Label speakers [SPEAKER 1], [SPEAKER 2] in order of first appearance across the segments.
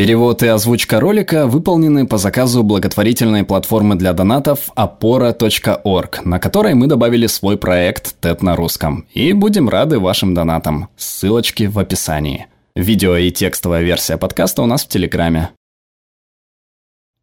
[SPEAKER 1] Перевод и озвучка ролика выполнены по заказу благотворительной платформы для донатов опора.орг, на которой мы добавили свой проект TED на русском. И будем рады вашим донатам. Ссылочки в описании. Видео и текстовая версия подкаста у нас в Телеграме.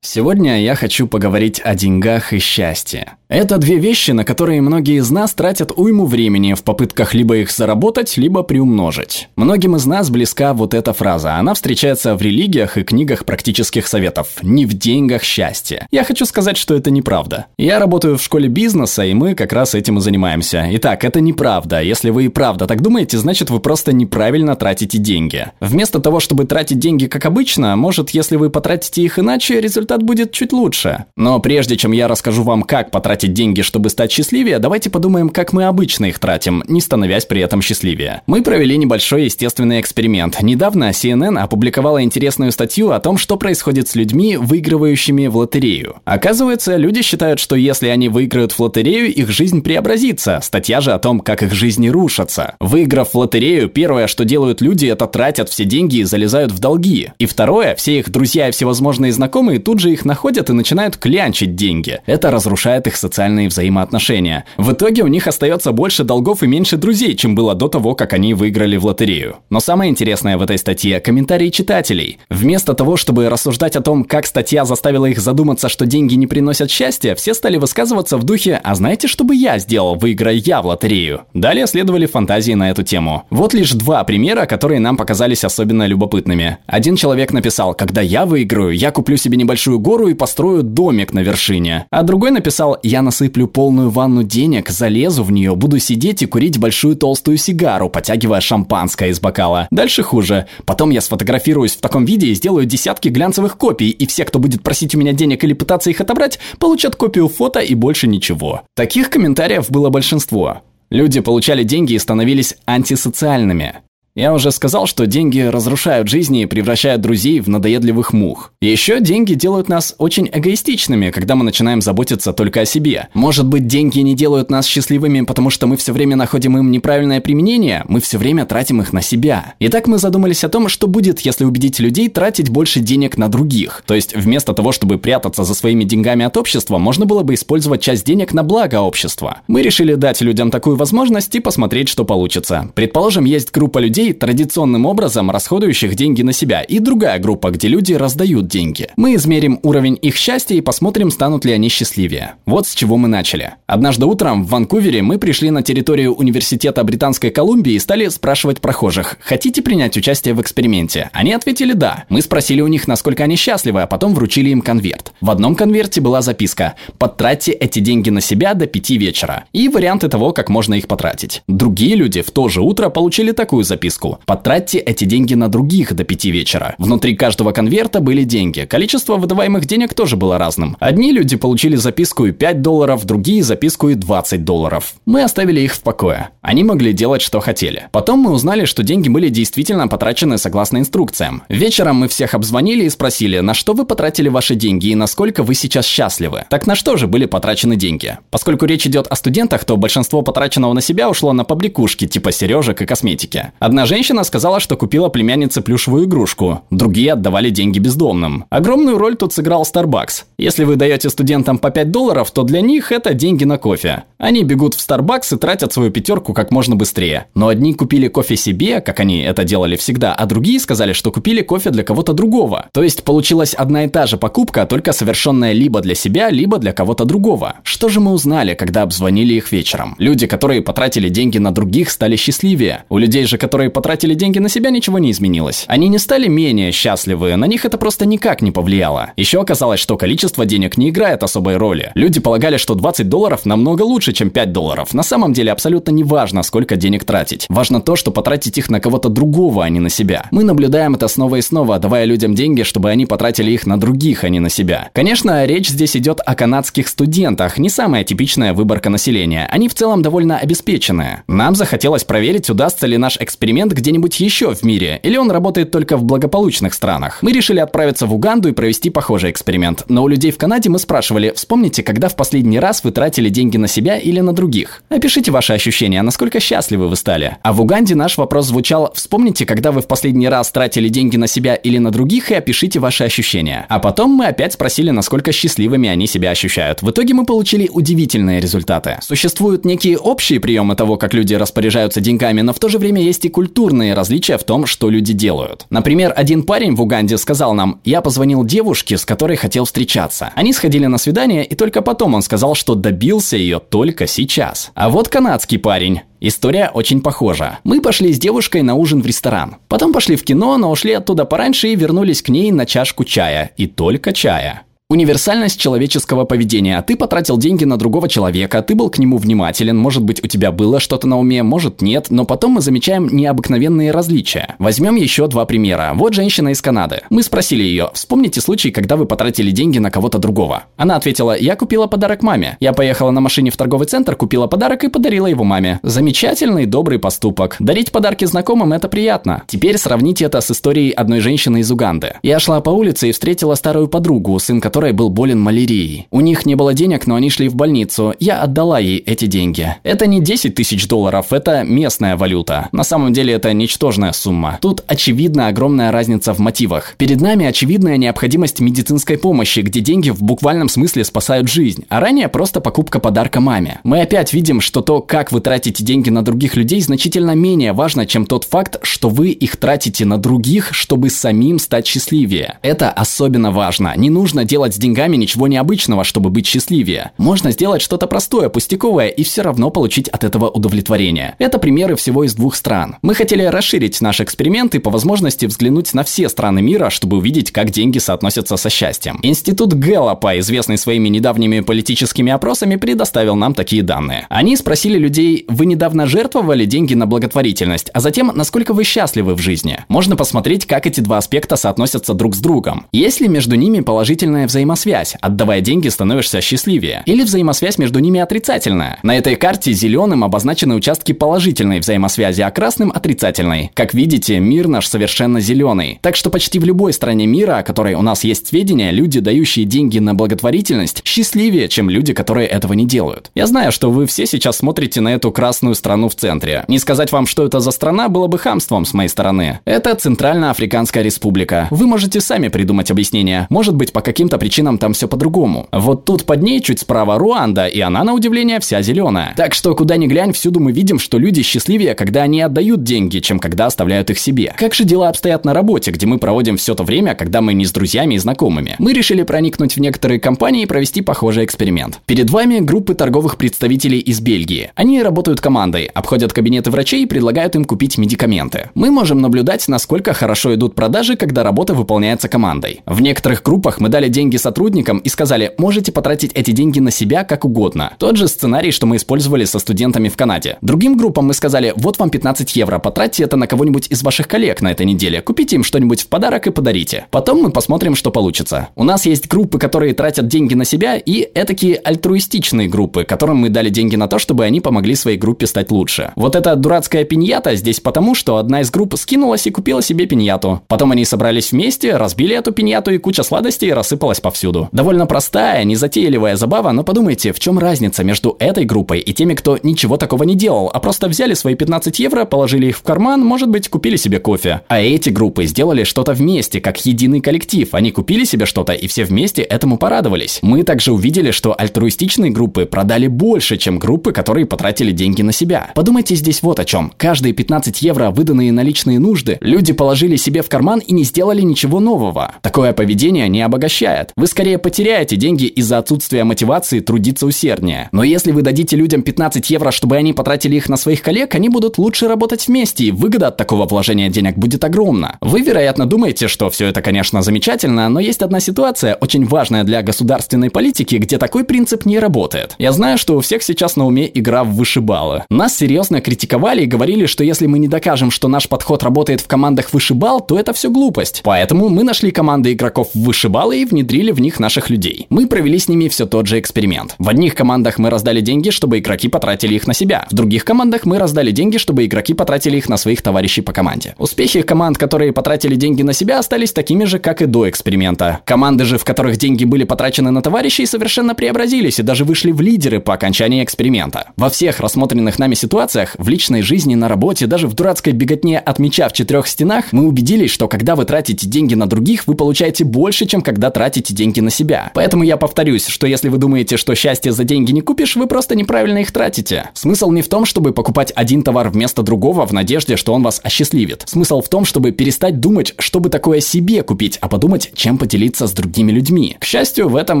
[SPEAKER 1] Сегодня я хочу поговорить о деньгах и счастье. Это две вещи, на которые многие из нас тратят уйму времени в попытках либо их заработать, либо приумножить. Многим из нас близка вот эта фраза. Она встречается в религиях и книгах практических советов. Не в деньгах счастье. Я хочу сказать, что это неправда. Я работаю в школе бизнеса, и мы как раз этим и занимаемся. Итак, это неправда. Если вы и правда так думаете, значит вы просто неправильно тратите деньги. Вместо того, чтобы тратить деньги как обычно, может, если вы потратите их иначе, результат будет чуть лучше. Но прежде чем я расскажу вам, как потратить тратить деньги, чтобы стать счастливее, давайте подумаем, как мы обычно их тратим, не становясь при этом счастливее. Мы провели небольшой естественный эксперимент. Недавно CNN опубликовала интересную статью о том, что происходит с людьми, выигрывающими в лотерею. Оказывается, люди считают, что если они выиграют в лотерею, их жизнь преобразится. Статья же о том, как их жизни рушатся. Выиграв в лотерею, первое, что делают люди, это тратят все деньги и залезают в долги. И второе, все их друзья и всевозможные знакомые тут же их находят и начинают клянчить деньги. Это разрушает их социальные взаимоотношения. В итоге у них остается больше долгов и меньше друзей, чем было до того, как они выиграли в лотерею. Но самое интересное в этой статье – комментарии читателей. Вместо того, чтобы рассуждать о том, как статья заставила их задуматься, что деньги не приносят счастья, все стали высказываться в духе «А знаете, что бы я сделал, выиграя я в лотерею?» Далее следовали фантазии на эту тему. Вот лишь два примера, которые нам показались особенно любопытными. Один человек написал «Когда я выиграю, я куплю себе небольшую гору и построю домик на вершине». А другой написал «Я насыплю полную ванну денег, залезу в нее, буду сидеть и курить большую толстую сигару, потягивая шампанское из бокала. Дальше хуже. Потом я сфотографируюсь в таком виде и сделаю десятки глянцевых копий, и все, кто будет просить у меня денег или пытаться их отобрать, получат копию фото и больше ничего. Таких комментариев было большинство. Люди получали деньги и становились антисоциальными. Я уже сказал, что деньги разрушают жизни и превращают друзей в надоедливых мух. Еще деньги делают нас очень эгоистичными, когда мы начинаем заботиться только о себе. Может быть, деньги не делают нас счастливыми, потому что мы все время находим им неправильное применение, мы все время тратим их на себя. Итак, мы задумались о том, что будет, если убедить людей тратить больше денег на других. То есть, вместо того, чтобы прятаться за своими деньгами от общества, можно было бы использовать часть денег на благо общества. Мы решили дать людям такую возможность и посмотреть, что получится. Предположим, есть группа людей, людей, традиционным образом расходующих деньги на себя, и другая группа, где люди раздают деньги. Мы измерим уровень их счастья и посмотрим, станут ли они счастливее. Вот с чего мы начали. Однажды утром в Ванкувере мы пришли на территорию Университета Британской Колумбии и стали спрашивать прохожих, хотите принять участие в эксперименте? Они ответили «да». Мы спросили у них, насколько они счастливы, а потом вручили им конверт. В одном конверте была записка «Потратьте эти деньги на себя до 5 вечера» и варианты того, как можно их потратить. Другие люди в то же утро получили такую записку записку. Потратьте эти деньги на других до 5 вечера. Внутри каждого конверта были деньги. Количество выдаваемых денег тоже было разным. Одни люди получили записку и 5 долларов, другие записку и 20 долларов. Мы оставили их в покое. Они могли делать, что хотели. Потом мы узнали, что деньги были действительно потрачены согласно инструкциям. Вечером мы всех обзвонили и спросили, на что вы потратили ваши деньги и насколько вы сейчас счастливы. Так на что же были потрачены деньги? Поскольку речь идет о студентах, то большинство потраченного на себя ушло на побрякушки типа сережек и косметики. Женщина сказала, что купила племяннице плюшевую игрушку, другие отдавали деньги бездомным. Огромную роль тут сыграл Starbucks. Если вы даете студентам по 5 долларов, то для них это деньги на кофе. Они бегут в Starbucks и тратят свою пятерку как можно быстрее. Но одни купили кофе себе, как они это делали всегда, а другие сказали, что купили кофе для кого-то другого. То есть получилась одна и та же покупка, только совершенная либо для себя, либо для кого-то другого. Что же мы узнали, когда обзвонили их вечером? Люди, которые потратили деньги на других, стали счастливее. У людей же, которые потратили деньги на себя, ничего не изменилось. Они не стали менее счастливы, на них это просто никак не повлияло. Еще оказалось, что количество денег не играет особой роли. Люди полагали, что 20 долларов намного лучше, чем 5 долларов. На самом деле абсолютно не важно, сколько денег тратить. Важно то, что потратить их на кого-то другого, а не на себя. Мы наблюдаем это снова и снова, давая людям деньги, чтобы они потратили их на других, а не на себя. Конечно, речь здесь идет о канадских студентах, не самая типичная выборка населения. Они в целом довольно обеспеченные. Нам захотелось проверить, удастся ли наш эксперимент эксперимент где-нибудь еще в мире, или он работает только в благополучных странах. Мы решили отправиться в Уганду и провести похожий эксперимент. Но у людей в Канаде мы спрашивали, вспомните, когда в последний раз вы тратили деньги на себя или на других. Опишите ваши ощущения, насколько счастливы вы стали. А в Уганде наш вопрос звучал, вспомните, когда вы в последний раз тратили деньги на себя или на других и опишите ваши ощущения. А потом мы опять спросили, насколько счастливыми они себя ощущают. В итоге мы получили удивительные результаты. Существуют некие общие приемы того, как люди распоряжаются деньгами, но в то же время есть и культурные различия в том, что люди делают. Например, один парень в Уганде сказал нам, я позвонил девушке, с которой хотел встречаться. Они сходили на свидание, и только потом он сказал, что добился ее только сейчас. А вот канадский парень. История очень похожа. Мы пошли с девушкой на ужин в ресторан. Потом пошли в кино, но ушли оттуда пораньше и вернулись к ней на чашку чая. И только чая. Универсальность человеческого поведения. Ты потратил деньги на другого человека, ты был к нему внимателен, может быть, у тебя было что-то на уме, может, нет, но потом мы замечаем необыкновенные различия. Возьмем еще два примера. Вот женщина из Канады. Мы спросили ее, вспомните случай, когда вы потратили деньги на кого-то другого. Она ответила, я купила подарок маме. Я поехала на машине в торговый центр, купила подарок и подарила его маме. Замечательный, добрый поступок. Дарить подарки знакомым – это приятно. Теперь сравните это с историей одной женщины из Уганды. Я шла по улице и встретила старую подругу, сын которой которой был болен малярией. У них не было денег, но они шли в больницу. Я отдала ей эти деньги. Это не 10 тысяч долларов, это местная валюта. На самом деле это ничтожная сумма. Тут очевидна огромная разница в мотивах. Перед нами очевидная необходимость медицинской помощи, где деньги в буквальном смысле спасают жизнь, а ранее просто покупка подарка маме. Мы опять видим, что то, как вы тратите деньги на других людей, значительно менее важно, чем тот факт, что вы их тратите на других, чтобы самим стать счастливее. Это особенно важно. Не нужно делать делать с деньгами ничего необычного, чтобы быть счастливее. Можно сделать что-то простое, пустяковое и все равно получить от этого удовлетворение. Это примеры всего из двух стран. Мы хотели расширить наш эксперимент и по возможности взглянуть на все страны мира, чтобы увидеть, как деньги соотносятся со счастьем. Институт Гэллопа, известный своими недавними политическими опросами, предоставил нам такие данные. Они спросили людей, вы недавно жертвовали деньги на благотворительность, а затем, насколько вы счастливы в жизни. Можно посмотреть, как эти два аспекта соотносятся друг с другом. Есть ли между ними положительная взаимодействие взаимосвязь. Отдавая деньги, становишься счастливее. Или взаимосвязь между ними отрицательная. На этой карте зеленым обозначены участки положительной взаимосвязи, а красным отрицательной. Как видите, мир наш совершенно зеленый. Так что почти в любой стране мира, о которой у нас есть сведения, люди, дающие деньги на благотворительность, счастливее, чем люди, которые этого не делают. Я знаю, что вы все сейчас смотрите на эту красную страну в центре. Не сказать вам, что это за страна, было бы хамством с моей стороны. Это Центральноафриканская республика. Вы можете сами придумать объяснение. Может быть, по каким-то причинам там все по-другому. Вот тут под ней чуть справа Руанда, и она, на удивление, вся зеленая. Так что куда ни глянь, всюду мы видим, что люди счастливее, когда они отдают деньги, чем когда оставляют их себе. Как же дела обстоят на работе, где мы проводим все то время, когда мы не с друзьями и знакомыми? Мы решили проникнуть в некоторые компании и провести похожий эксперимент. Перед вами группы торговых представителей из Бельгии. Они работают командой, обходят кабинеты врачей и предлагают им купить медикаменты. Мы можем наблюдать, насколько хорошо идут продажи, когда работа выполняется командой. В некоторых группах мы дали деньги деньги сотрудникам и сказали, можете потратить эти деньги на себя как угодно. Тот же сценарий, что мы использовали со студентами в Канаде. Другим группам мы сказали, вот вам 15 евро, потратьте это на кого-нибудь из ваших коллег на этой неделе, купите им что-нибудь в подарок и подарите. Потом мы посмотрим, что получится. У нас есть группы, которые тратят деньги на себя, и этакие альтруистичные группы, которым мы дали деньги на то, чтобы они помогли своей группе стать лучше. Вот эта дурацкая пиньята здесь потому, что одна из групп скинулась и купила себе пиньяту. Потом они собрались вместе, разбили эту пиньяту и куча сладостей рассыпалась повсюду. Довольно простая, незатейливая забава, но подумайте, в чем разница между этой группой и теми, кто ничего такого не делал, а просто взяли свои 15 евро, положили их в карман, может быть, купили себе кофе. А эти группы сделали что-то вместе, как единый коллектив. Они купили себе что-то, и все вместе этому порадовались. Мы также увидели, что альтруистичные группы продали больше, чем группы, которые потратили деньги на себя. Подумайте здесь вот о чем. Каждые 15 евро, выданные на личные нужды, люди положили себе в карман и не сделали ничего нового. Такое поведение не обогащает. Вы скорее потеряете деньги из-за отсутствия мотивации трудиться усерднее. Но если вы дадите людям 15 евро, чтобы они потратили их на своих коллег, они будут лучше работать вместе, и выгода от такого вложения денег будет огромна. Вы, вероятно, думаете, что все это, конечно, замечательно, но есть одна ситуация, очень важная для государственной политики, где такой принцип не работает. Я знаю, что у всех сейчас на уме игра в вышибалы. Нас серьезно критиковали и говорили, что если мы не докажем, что наш подход работает в командах вышибал, то это все глупость. Поэтому мы нашли команды игроков вышибалы и внедрили внедрили в них наших людей. Мы провели с ними все тот же эксперимент. В одних командах мы раздали деньги, чтобы игроки потратили их на себя. В других командах мы раздали деньги, чтобы игроки потратили их на своих товарищей по команде. Успехи команд, которые потратили деньги на себя, остались такими же, как и до эксперимента. Команды же, в которых деньги были потрачены на товарищей, совершенно преобразились и даже вышли в лидеры по окончании эксперимента. Во всех рассмотренных нами ситуациях, в личной жизни, на работе, даже в дурацкой беготне от мяча в четырех стенах, мы убедились, что когда вы тратите деньги на других, вы получаете больше, чем когда тратите деньги на себя. Поэтому я повторюсь, что если вы думаете, что счастье за деньги не купишь, вы просто неправильно их тратите. Смысл не в том, чтобы покупать один товар вместо другого в надежде, что он вас осчастливит. Смысл в том, чтобы перестать думать, чтобы такое себе купить, а подумать, чем поделиться с другими людьми. К счастью, в этом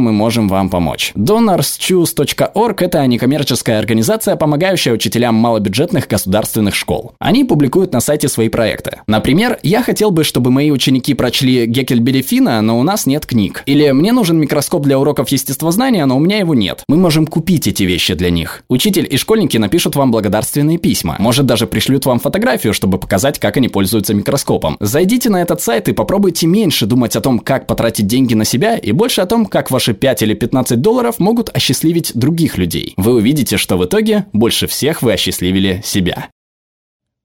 [SPEAKER 1] мы можем вам помочь. donorschoose.org – это некоммерческая организация, помогающая учителям малобюджетных государственных школ. Они публикуют на сайте свои проекты. Например, я хотел бы, чтобы мои ученики прочли Геккельбери Фина, но у нас нет книг. Или мне нужен микроскоп для уроков естествознания, но у меня его нет. Мы можем купить эти вещи для них. Учитель и школьники напишут вам благодарственные письма. Может, даже пришлют вам фотографию, чтобы показать, как они пользуются микроскопом. Зайдите на этот сайт и попробуйте меньше думать о том, как потратить деньги на себя, и больше о том, как ваши 5 или 15 долларов могут осчастливить других людей. Вы увидите, что в итоге больше всех вы осчастливили себя.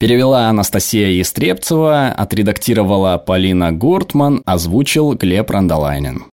[SPEAKER 1] Перевела Анастасия Истребцева, отредактировала Полина Гуртман, озвучил Глеб Рандолайнин.